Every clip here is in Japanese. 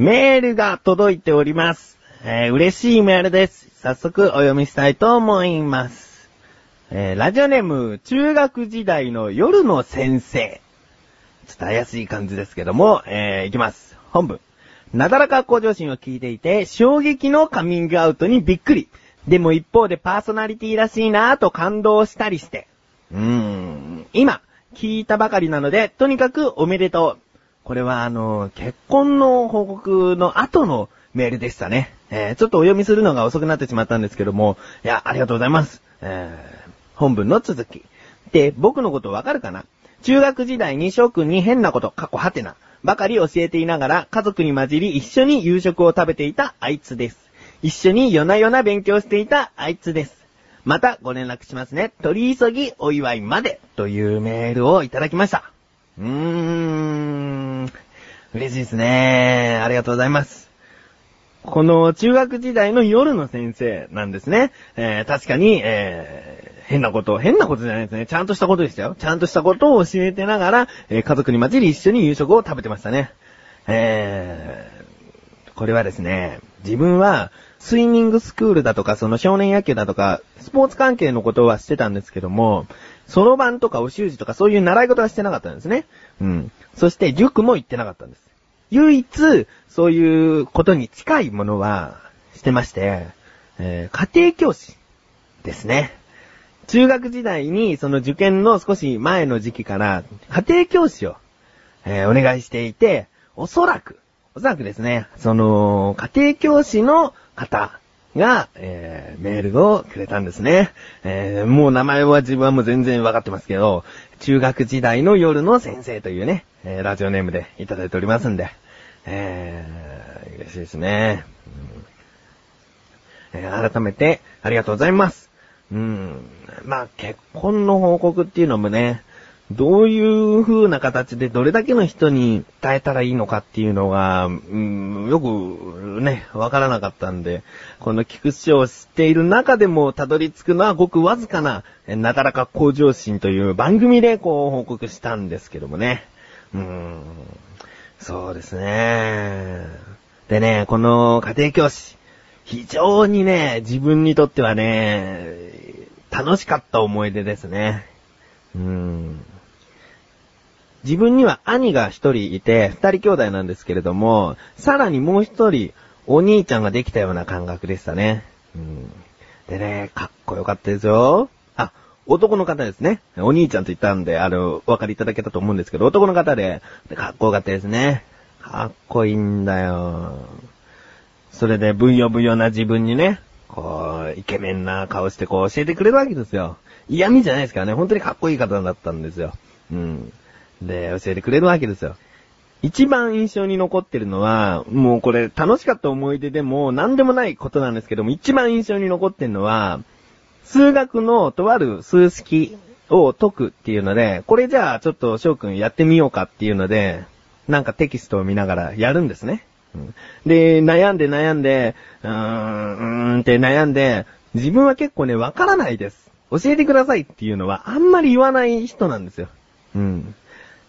メールが届いております。えー嬉しいメールです。早速お読みしたいと思います。えーラジオネーム、中学時代の夜の先生。ちょっと怪しい感じですけども、えーいきます。本文。なだらか向上心を聞いていて、衝撃のカミングアウトにびっくり。でも一方でパーソナリティらしいなぁと感動したりして。うーん、今、聞いたばかりなので、とにかくおめでとう。これはあの、結婚の報告の後のメールでしたね。えーちょっとお読みするのが遅くなってしまったんですけども、いや、ありがとうございます。えー本文の続き。で、僕のことわかるかな？中学時代に翔くんに変なこと、過去はてな、ばかり教えていながら家族に混じり一緒に夕食を食べていたあいつです。一緒に夜な夜な勉強していたあいつです。またご連絡しますね。取り急ぎお祝いまで。というメールをいただきました。うーん。嬉しいですね。ありがとうございます。この中学時代の夜の先生なんですね。えー確かに、えー変なこと、変なことじゃないですね。ちゃんとしたことでしたよ。ちゃんとしたことを教えてながら、えー家族に混じり一緒に夕食を食べてましたね。えーこれはですね、自分は、スイミングスクールだとか、その少年野球だとか、スポーツ関係のことはしてたんですけども、そろばんとかお習字とかそういう習い事はしてなかったんですね。うん。そして塾も行ってなかったんです。唯一、そういうことに近いものはしてまして、えー家庭教師ですね。中学時代にその受験の少し前の時期から家庭教師を、えーお願いしていて、おそらく、おそらくですね、その家庭教師の方が、えーメールをくれたんですね。えーもう名前は自分はもう全然わかってますけど、中学時代の夜の先生というね、えーラジオネームでいただいておりますんで、えー嬉しいですね。うんえー改めて、ありがとうございます。うん。まあ、結婚の報告っていうのもね、どういう風な形でどれだけの人に伝えたらいいのかっていうのが、うん、よくね、わからなかったんで、この菊池を知っている中でもたどり着くのはごくわずかな、なだらか向上心という番組でこう報告したんですけどもね。うん。そうですね。でね、この家庭教師、非常にね、自分にとってはね、楽しかった思い出ですね。うん。自分には兄が一人いて、二人兄弟なんですけれども、さらにもう一人、お兄ちゃんができたような感覚でしたね。うん。でね、かっこよかったですよ。あ、男の方ですね。お兄ちゃんと言ったんで、あの、お分かりいただけたと思うんですけど、男の方で、でかっこよかったですね。かっこいいんだよ。それで、ぶよぶよな自分にね、こう、イケメンな顔してこう教えてくれるわけですよ。嫌味じゃないですからね、本当にかっこいい方だったんですよ。うん。で、教えてくれるわけですよ。一番印象に残ってるのは、もうこれ楽しかった思い出でも何でもないことなんですけども、一番印象に残ってるのは、数学のとある数式を解くっていうので、これじゃあちょっと翔くんやってみようかっていうので、なんかテキストを見ながらやるんですね。で、悩んで悩んで、うーん、うーんって悩んで、自分は結構ね、わからないです。教えてくださいっていうのはあんまり言わない人なんですよ。うん。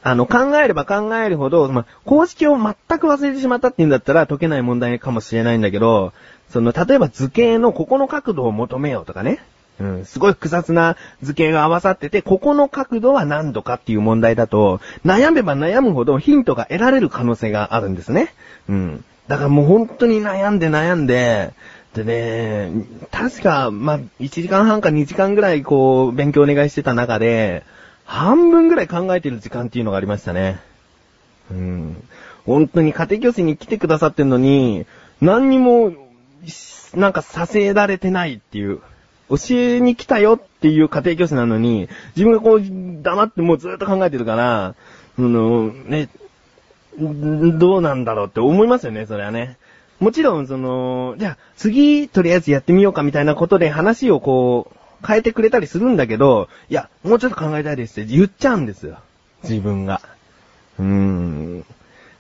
あの、考えれば考えるほど、まあ、公式を全く忘れてしまったっていうんだったら解けない問題かもしれないんだけど、その、例えば図形のここの角度を求めようとかね。うん、すごい複雑な図形が合わさってて、ここの角度は何度かっていう問題だと、悩めば悩むほどヒントが得られる可能性があるんですね。うん。だからもう本当に悩んで悩んで、でね、確か、まあ、1時間半か2時間ぐらいこう、勉強お願いしてた中で、半分ぐらい考えてる時間っていうのがありましたね。うん。本当に家庭教師に来てくださってんのに、何にも、なんかさせられてないっていう。教えに来たよっていう家庭教師なのに、自分がこう、黙ってもうずっと考えてるから、あの、ね、どうなんだろうって思いますよね、それはね。もちろん、その、じゃあ、次、とりあえずやってみようかみたいなことで話をこう、変えてくれたりするんだけど、いや、もうちょっと考えたいですって言っちゃうんですよ。自分が。うーん。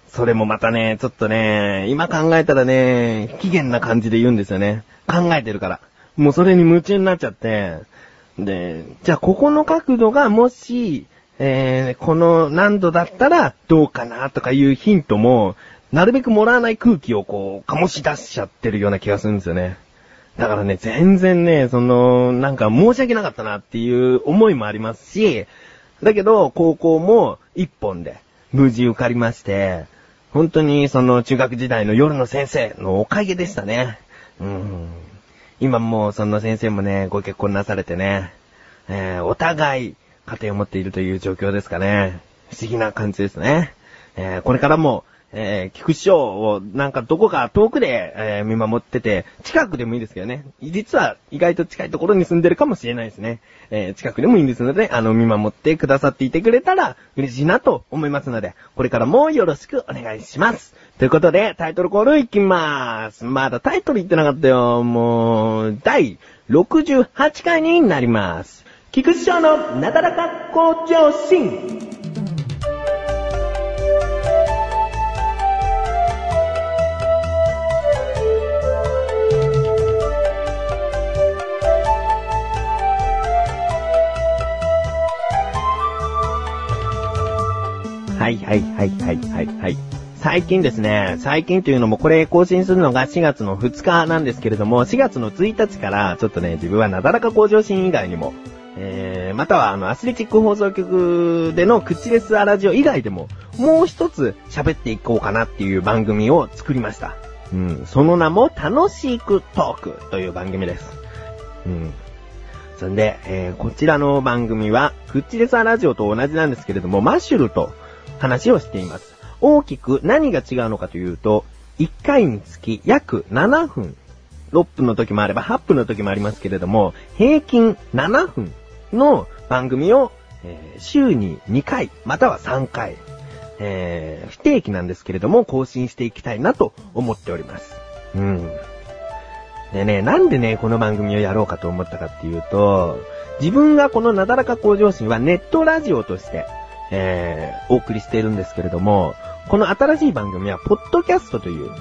それもまたね、ちょっとね、今考えたらね、不機嫌な感じで言うんですよね。考えてるから。もうそれに夢中になっちゃって。で、じゃあここの角度がもし、えー、この何度だったらどうかなとかいうヒントもなるべくもらわない空気をこう、醸し出しちゃってるような気がするんですよね。だからね、全然ね、その、なんか申し訳なかったなっていう思いもありますし、だけど、高校も一本で無事受かりまして、本当にその中学時代の夜の先生のおかげでしたね。うん。今もうその先生もね、ご結婚なされてね、えー、お互い家庭を持っているという状況ですかね。不思議な感じですね。えー、これからもえー、菊師匠をなんかどこか遠くで、えー、見守ってて、近くでもいいですけどね。実は意外と近いところに住んでるかもしれないですね。えー、近くでもいいんですので、あの、見守ってくださっていてくれたら嬉しいなと思いますので、これからもよろしくお願いします。ということで、タイトルコールいきまーす。まだタイトル言ってなかったよ。もう、第68回になります。菊師匠のなだらか向上心。はいはいはいはいはいはい。最近ですね、最近というのもこれ更新するのが4月の2日なんですけれども、4月の1日からちょっとね、自分はなだらか向上心以外にも、えー、またはあの、アスレチック放送局での口レスアラジオ以外でも、もう一つ喋っていこうかなっていう番組を作りました。うん、その名も楽しくトークという番組です。うん。そんで、えー、こちらの番組は、クッチレスアラジオと同じなんですけれども、マッシュルと話をしています。大きく何が違うのかというと、1回につき約7分。6分の時もあれば8分の時もありますけれども、平均7分の番組を、えー、週に2回、または3回、えー、不定期なんですけれども、更新していきたいなと思っております。うん。でね、なんでね、この番組をやろうかと思ったかっていうと、自分がこのなだらか向上心はネットラジオとして、えー、お送りしているんですけれども、この新しい番組は、ポッドキャストという、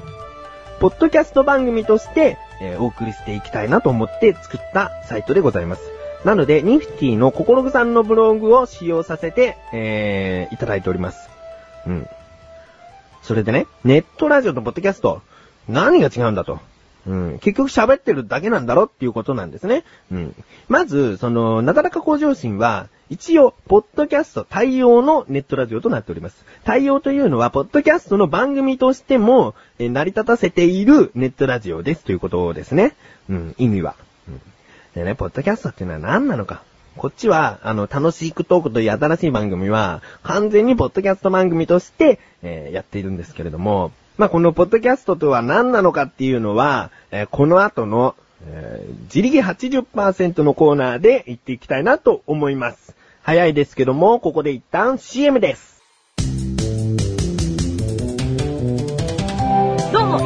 ポッドキャスト番組として、えー、お送りしていきたいなと思って作ったサイトでございます。なので、ニフティの心ぐさんのブログを使用させて、えー、いただいております。うん。それでね、ネットラジオとポッドキャスト、何が違うんだと。うん。結局喋ってるだけなんだろっていうことなんですね。うん。まず、その、なだらか向上心は、一応、ポッドキャスト対応のネットラジオとなっております。対応というのは、ポッドキャストの番組としても、え成り立たせているネットラジオですということですね。うん、意味は。うん、でね、ポッドキャストっていうのは何なのか。こっちは、あの、楽しいクトークという新しい番組は、完全にポッドキャスト番組として、えー、やっているんですけれども、まあ、このポッドキャストとは何なのかっていうのは、えー、この後の、えー、自力80%のコーナーで言っていきたいなと思います。早いですけども、ここで一旦 CM です。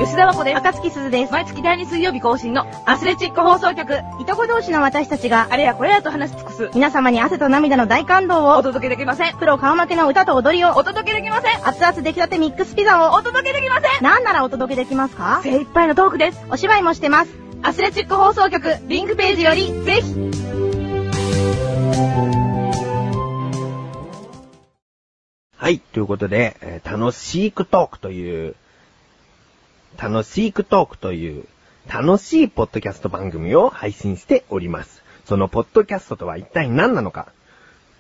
吉田和子です。赤月鈴です。毎月第2水曜日更新のアスレチック放送局。いとこ同士の私たちが、あれやこれやと話し尽くす。皆様に汗と涙の大感動をお届けできません。プロ顔負けの歌と踊りをお届けできません。熱々出来立てミックスピザをお届けできません。なんならお届けできますか？精一杯のトークです。お芝居もしてます。アスレチック放送局、リンクページより、ぜひ。はい、ということで、えー、楽しいクトークという、楽しいクトークという、楽しいポッドキャスト番組を配信しております。そのポッドキャストとは一体何なのか？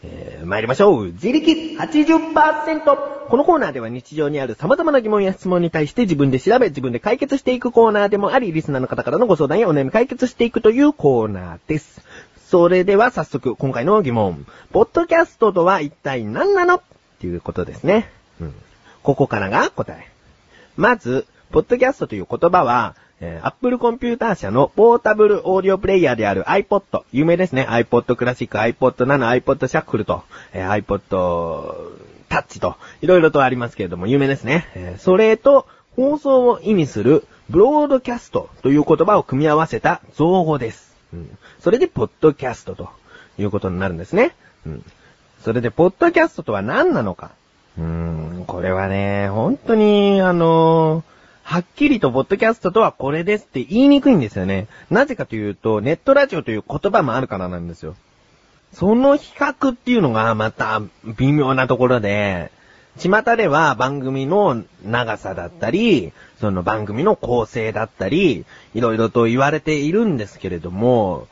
えー、参りましょう。自力 80%! このコーナーでは日常にある様々な疑問や質問に対して自分で調べ、自分で解決していくコーナーでもあり、リスナーの方からのご相談やお悩み解決していくというコーナーです。それでは早速、今回の疑問。ポッドキャストとは一体何なの？っていうことですね。うん。ここからが答え。まず、ポッドキャストという言葉は、えー、Apple コンピューター社のポータブルオーディオプレイヤーである iPod、有名ですね。iPod クラシック、iPod 7、iPod シャッフルと、えー、iPod タッチと、いろいろとありますけれども、有名ですね。えー、それと、放送を意味する、ブロードキャストという言葉を組み合わせた造語です。うん、それで、ポッドキャストということになるんですね。うん、それで、ポッドキャストとは何なのか。うーん、これはね、本当に、あのー、はっきりとポッドキャストとはこれですって言いにくいんですよね。なぜかというと、ネットラジオという言葉もあるからなんですよ。その比較っていうのがまた微妙なところで、巷では番組の長さだったり、その番組の構成だったり、いろいろと言われているんですけれども、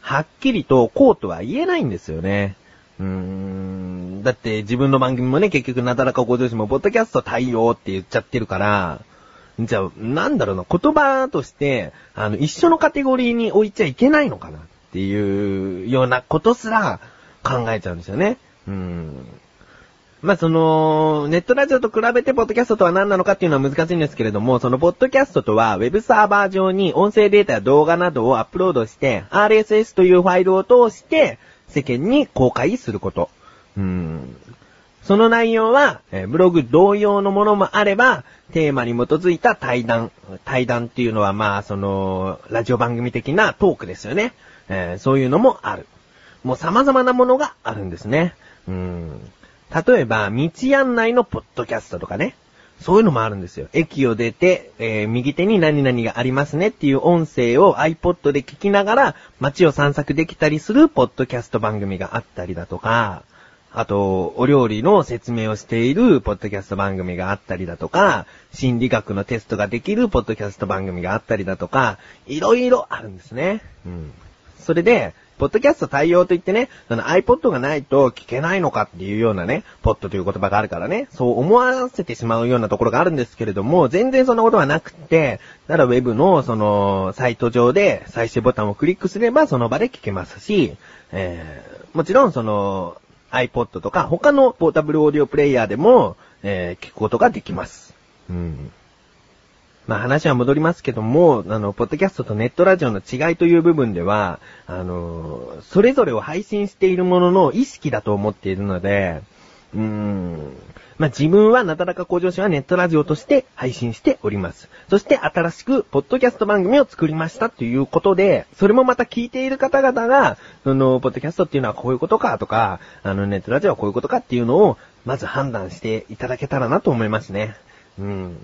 はっきりとこうとは言えないんですよね。うーん。だって自分の番組もね、結局なだらかご上司もポッドキャスト対応って言っちゃってるから、じゃあ、なんだろうな、言葉として、あの、一緒のカテゴリーに置いちゃいけないのかなっていうようなことすら考えちゃうんですよね。うん。まあ、その、ネットラジオと比べて、ポッドキャストとは何なのかっていうのは難しいんですけれども、その、ポッドキャストとは、ウェブサーバー上に音声データや動画などをアップロードして、RSS というファイルを通して、世間に公開すること。うん。その内容は、えブログ同様のものもあれば、テーマに基づいた対談。対談っていうのは、まあ、その、ラジオ番組的なトークですよね。えーそういうのもある。もう様々なものがあるんですね。うん。例えば、道案内のポッドキャストとかね。そういうのもあるんですよ。駅を出て、えー右手に何々がありますねっていう音声を iPod で聞きながら街を散策できたりするポッドキャスト番組があったりだとか、あと、お料理の説明をしているポッドキャスト番組があったりだとか、心理学のテストができるポッドキャスト番組があったりだとか、いろいろあるんですね。うん。それで、ポッドキャスト対応といってね、その iPod がないと聞けないのかっていうようなね、ポッドという言葉があるからね、そう思わせてしまうようなところがあるんですけれども、全然そんなことはなくて、ただウェブのそのサイト上で再生ボタンをクリックすればその場で聞けますし、えー、もちろんその iPod とか他のポータブルオーディオプレイヤーでも、えー聞くことができます。うん。まあ話は戻りますけども、あの、ポッドキャストとネットラジオの違いという部分では、あの、それぞれを配信しているものの意識だと思っているので、うーん。まあ自分はなだらか向上心はネットラジオとして配信しております。そして新しくポッドキャスト番組を作りましたということで、それもまた聞いている方々が、その、ポッドキャストっていうのはこういうことかとか、あの、ネットラジオはこういうことかっていうのを、まず判断していただけたらなと思いますね。うん。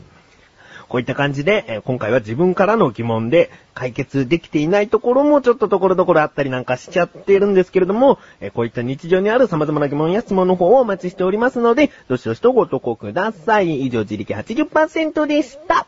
こういった感じで、え今回は自分からの疑問で解決できていないところもちょっとところどころあったりなんかしちゃってるんですけれども、えこういった日常にある様々な疑問や質問の方をお待ちしておりますので、どしどしとご投稿ください。以上、自力80%でした。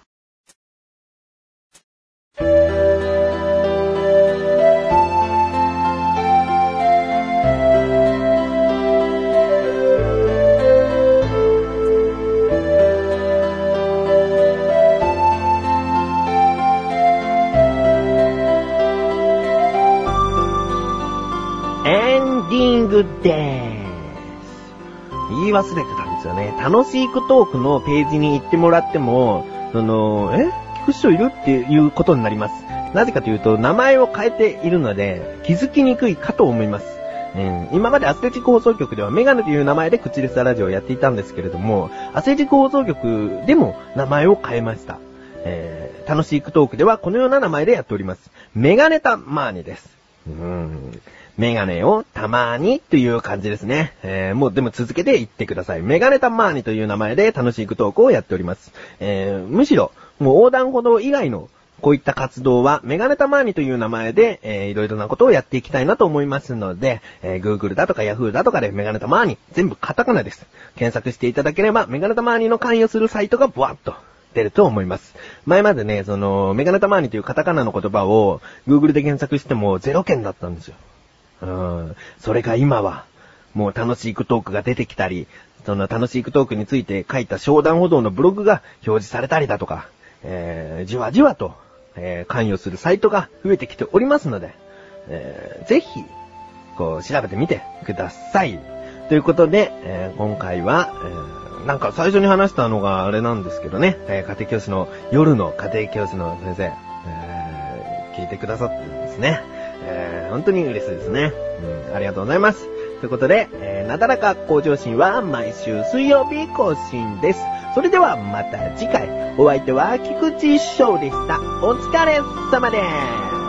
です。言い忘れてたんですよね。楽しいクトークのページに行ってもらっても、その、え聞く人いるっていうことになります。なぜかというと、名前を変えているので、気づきにくいかと思います。うん今までアスレチック放送局ではメガネという名前で口レスラジオをやっていたんですけれども、アスレチック放送局でも名前を変えました。えー、楽しいクトークではこのような名前でやっております。メガネタマーニです。うん。メガネをたまーにという感じですね。えー、もうでも続けて言ってください。メガネたまーにという名前で楽しいクトークをやっております。えー、むしろ、もう横断歩道以外のこういった活動は、メガネたまーにという名前で、えー、いろいろなことをやっていきたいなと思いますので、えー、Google だとか Yahoo だとかでメガネたまーに、全部カタカナです。検索していただければ、メガネたまーにの関与するサイトがブワッと出ると思います。前までね、その、メガネたまーにというカタカナの言葉を Google で検索してもゼロ件だったんですよ。うん。それが今は、もう楽しいクトークが出てきたり、その楽しいクトークについて書いた商談歩道のブログが表示されたりだとか、えー、じわじわと、えー関与するサイトが増えてきておりますので、えーぜひ、こう、調べてみてください。ということで、えー今回は、えーなんか最初に話したのがあれなんですけどね、えー家庭教師の、夜の家庭教師の先生、えー聞いてくださってるんですね。えー本当に嬉しいですね。うん、ありがとうございます。ということで、えーなだらか向上心は毎週水曜日更新です。それではまた次回、お相手は菊池翔でした。お疲れ様です。